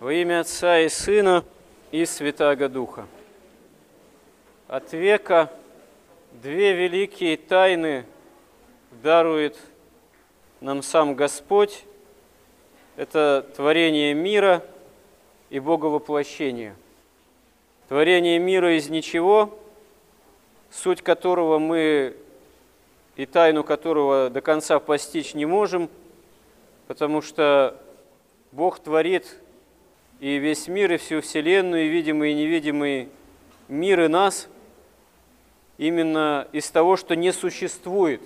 Во имя Отца и Сына и Святаго Духа. От века две великие тайны дарует нам сам Господь. Это творение мира и Боговоплощение. Творение мира из ничего, суть которого мы и тайну которого до конца постичь не можем, потому что Бог творит и весь мир, и всю Вселенную, и видимый, и невидимый мир, и нас именно из того, что не существует.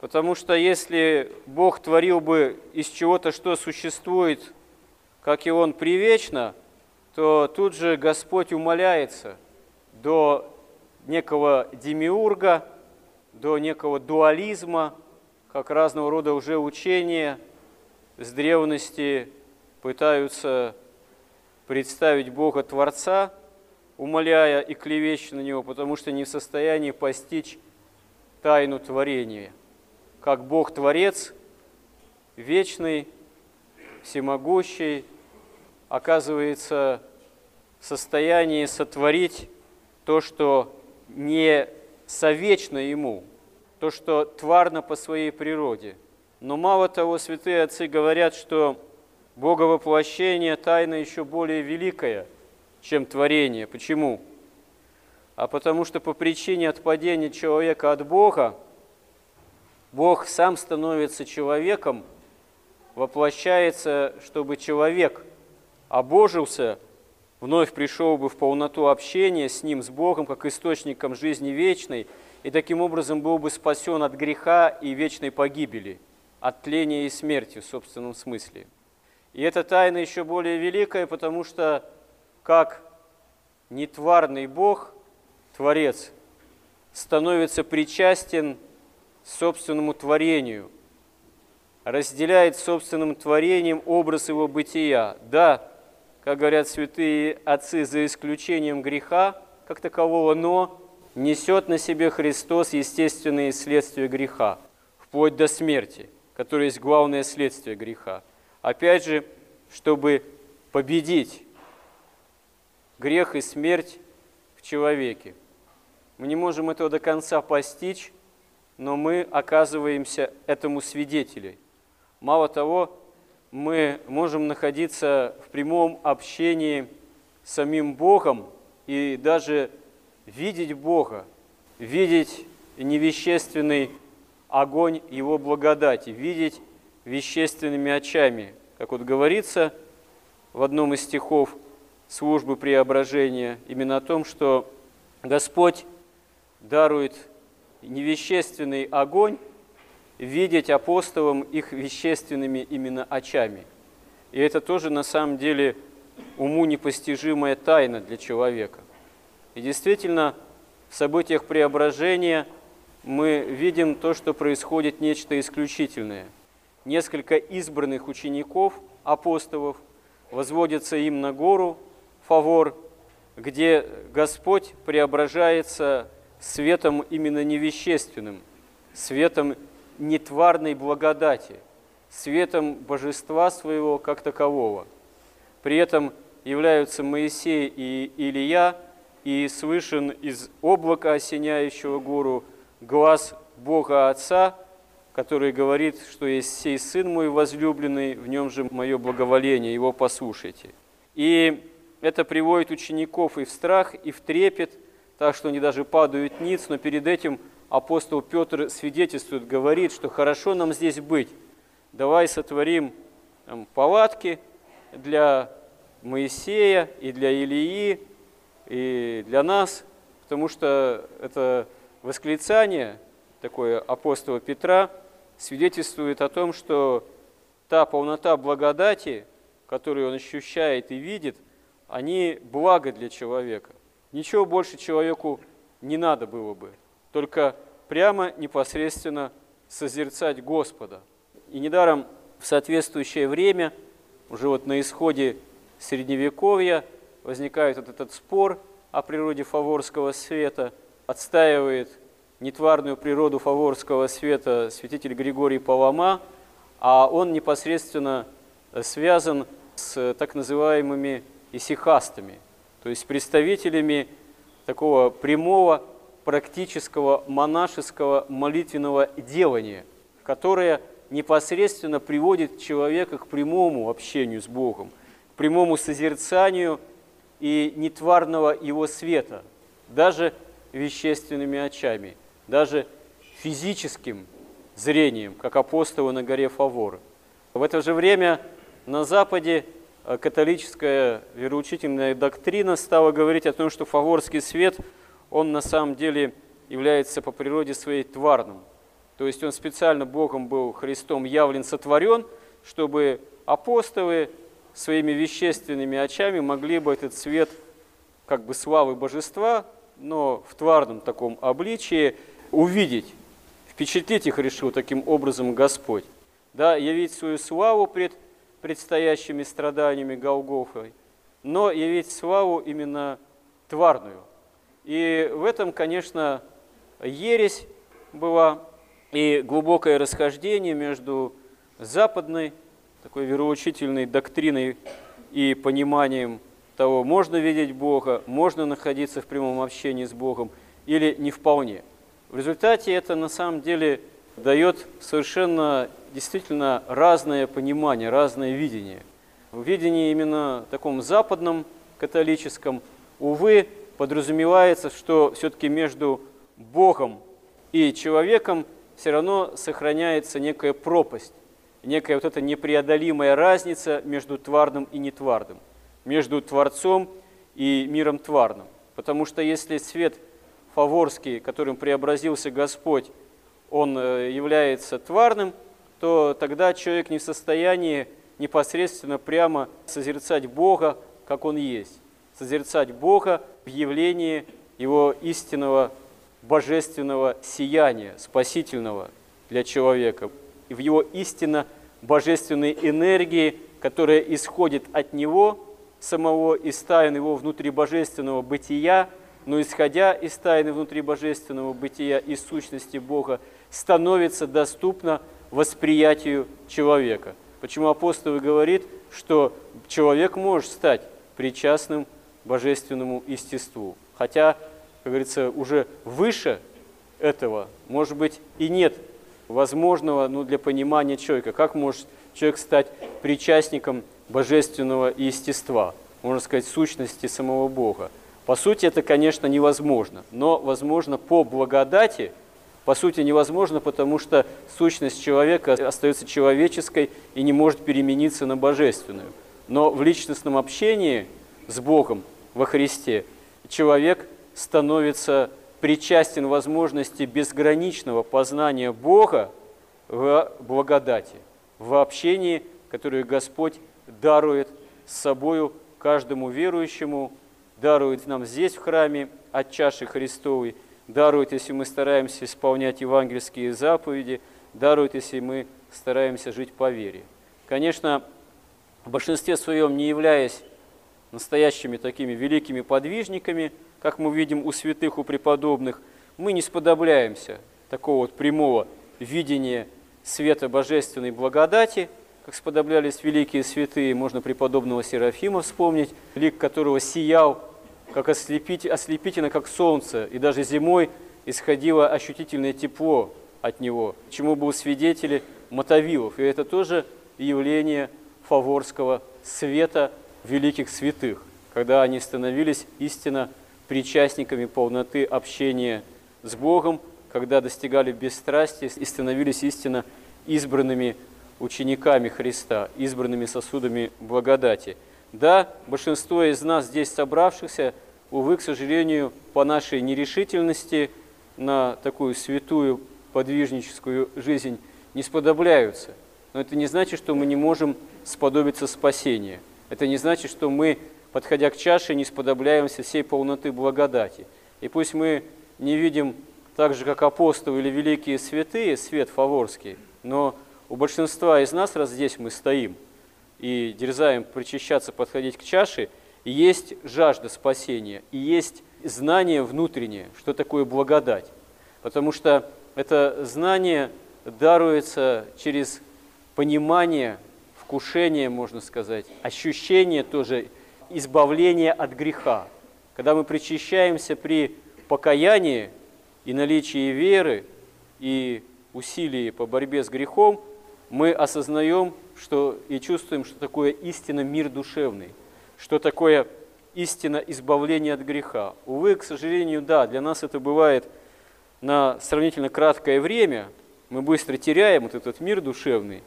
Потому что если Бог творил бы из чего-то, что существует, как и Он привечно, то тут же Господь умоляется до некого демиурга, до некого дуализма, как разного рода уже учения с древности пытаются представить Бога Творца, умоляя и клевеща на Него, потому что не в состоянии постичь тайну творения. Как Бог Творец, вечный, всемогущий, оказывается в состоянии сотворить то, что не совечно Ему, то, что тварно по своей природе. Но мало того, святые отцы говорят, что Боговоплощение – тайна еще более великая, чем творение. Почему? А потому что по причине отпадения человека от Бога, Бог сам становится человеком, воплощается, чтобы человек обожился, вновь пришел бы в полноту общения с Ним, с Богом, как источником жизни вечной, и таким образом был бы спасен от греха и вечной погибели, от тления и смерти в собственном смысле – и эта тайна еще более великая, потому что как нетварный Бог, Творец, становится причастен собственному творению, разделяет собственным творением образ его бытия. Да, как говорят святые отцы, за исключением греха как такового, но несет на себе Христос естественные следствия греха, вплоть до смерти, которая есть главное следствие греха опять же, чтобы победить грех и смерть в человеке. Мы не можем этого до конца постичь, но мы оказываемся этому свидетелей. Мало того, мы можем находиться в прямом общении с самим Богом и даже видеть Бога, видеть невещественный огонь Его благодати, видеть вещественными очами, как вот говорится в одном из стихов службы преображения, именно о том, что Господь дарует невещественный огонь, видеть апостолам их вещественными именно очами. И это тоже на самом деле уму непостижимая тайна для человека. И действительно, в событиях преображения мы видим то, что происходит нечто исключительное – несколько избранных учеников, апостолов, возводится им на гору Фавор, где Господь преображается светом именно невещественным, светом нетварной благодати, светом божества своего как такового. При этом являются Моисей и Илия, и слышен из облака, осеняющего гору, глаз Бога Отца – который говорит, что есть сей Сын мой возлюбленный, в нем же мое благоволение, его послушайте. И это приводит учеников и в страх, и в трепет, так что они даже падают ниц, но перед этим апостол Петр свидетельствует, говорит, что хорошо нам здесь быть. Давай сотворим там, палатки для Моисея и для Илии, и для нас, потому что это восклицание такое апостола Петра – свидетельствует о том, что та полнота благодати, которую он ощущает и видит, они благо для человека. Ничего больше человеку не надо было бы, только прямо непосредственно созерцать Господа. И недаром в соответствующее время, уже вот на исходе Средневековья, возникает вот этот спор о природе фаворского света, отстаивает нетварную природу фаворского света святитель Григорий Палама, а он непосредственно связан с так называемыми исихастами, то есть представителями такого прямого практического монашеского молитвенного делания, которое непосредственно приводит человека к прямому общению с Богом, к прямому созерцанию и нетварного Его света, даже вещественными очами, даже физическим зрением, как апостолы на горе Фавор. В это же время на Западе э, католическая вероучительная доктрина стала говорить о том, что фаворский свет – он на самом деле является по природе своей тварным. То есть он специально Богом был Христом явлен, сотворен, чтобы апостолы своими вещественными очами могли бы этот свет как бы славы божества, но в тварном таком обличии увидеть, впечатлить их решил таким образом Господь. Да, явить свою славу пред предстоящими страданиями Голгофой, но явить славу именно тварную – и в этом, конечно, ересь была и глубокое расхождение между западной, такой вероучительной доктриной и пониманием того, можно видеть Бога, можно находиться в прямом общении с Богом или не вполне. В результате это на самом деле дает совершенно действительно разное понимание, разное видение. В видении именно таком западном, католическом, увы, подразумевается, что все-таки между Богом и человеком все равно сохраняется некая пропасть, некая вот эта непреодолимая разница между тварным и нетварным, между Творцом и миром тварным. Потому что если свет фаворский, которым преобразился Господь, он э, является тварным, то тогда человек не в состоянии непосредственно прямо созерцать Бога, как Он есть. Созерцать Бога в явлении Его истинного божественного сияния, спасительного для человека, и в Его истинно божественной энергии, которая исходит от Него самого из тайн Его внутрибожественного бытия, но исходя из тайны внутрибожественного бытия и сущности Бога, становится доступна восприятию человека. Почему апостол говорит, что человек может стать причастным божественному естеству. Хотя, как говорится, уже выше этого, может быть, и нет возможного ну, для понимания человека. Как может человек стать причастником божественного естества, можно сказать, сущности самого Бога? По сути, это, конечно, невозможно, но возможно по благодати, по сути, невозможно, потому что сущность человека остается человеческой и не может перемениться на божественную. Но в личностном общении с Богом во Христе, человек становится причастен возможности безграничного познания Бога в благодати, в общении, которое Господь дарует с собою каждому верующему, дарует нам здесь в храме от чаши Христовой, дарует, если мы стараемся исполнять евангельские заповеди, дарует, если мы стараемся жить по вере. Конечно, в большинстве своем не являясь настоящими такими великими подвижниками, как мы видим у святых, у преподобных, мы не сподобляемся такого вот прямого видения света божественной благодати, как сподоблялись великие святые, можно преподобного Серафима вспомнить, лик которого сиял, как ослепить, ослепительно, как солнце, и даже зимой исходило ощутительное тепло от него, чему был свидетели Мотовилов. И это тоже явление фаворского света великих святых, когда они становились истинно причастниками полноты общения с Богом, когда достигали бесстрастия и становились истинно избранными учениками Христа, избранными сосудами благодати. Да, большинство из нас здесь собравшихся, увы, к сожалению, по нашей нерешительности на такую святую подвижническую жизнь не сподобляются. Но это не значит, что мы не можем сподобиться спасения – это не значит, что мы, подходя к чаше, не сподобляемся всей полноты благодати. И пусть мы не видим так же, как апостолы или великие святые, свет фаворский, но у большинства из нас, раз здесь мы стоим и дерзаем причащаться, подходить к чаше, есть жажда спасения, и есть знание внутреннее, что такое благодать. Потому что это знание даруется через понимание вкушение, можно сказать, ощущение тоже избавления от греха. Когда мы причащаемся при покаянии и наличии веры и усилий по борьбе с грехом, мы осознаем что, и чувствуем, что такое истинно мир душевный, что такое истина избавления от греха. Увы, к сожалению, да, для нас это бывает на сравнительно краткое время, мы быстро теряем вот этот мир душевный,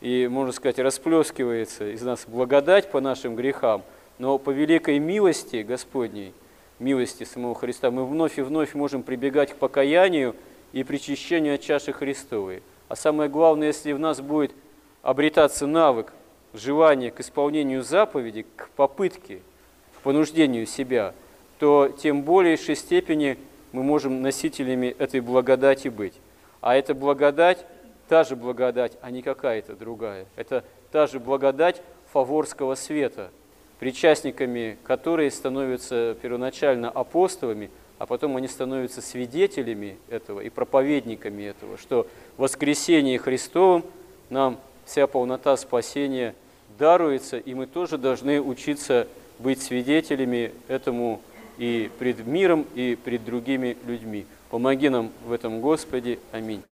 и, можно сказать, расплескивается из нас благодать по нашим грехам, но по великой милости Господней, милости самого Христа, мы вновь и вновь можем прибегать к покаянию и причащению от чаши Христовой. А самое главное, если в нас будет обретаться навык, желание к исполнению заповедей, к попытке, к понуждению себя, то тем большей степени мы можем носителями этой благодати быть. А эта благодать, та же благодать, а не какая-то другая. Это та же благодать фаворского света, причастниками которой становятся первоначально апостолами, а потом они становятся свидетелями этого и проповедниками этого, что воскресение Христовым нам вся полнота спасения даруется, и мы тоже должны учиться быть свидетелями этому и пред миром, и пред другими людьми. Помоги нам в этом, Господи. Аминь.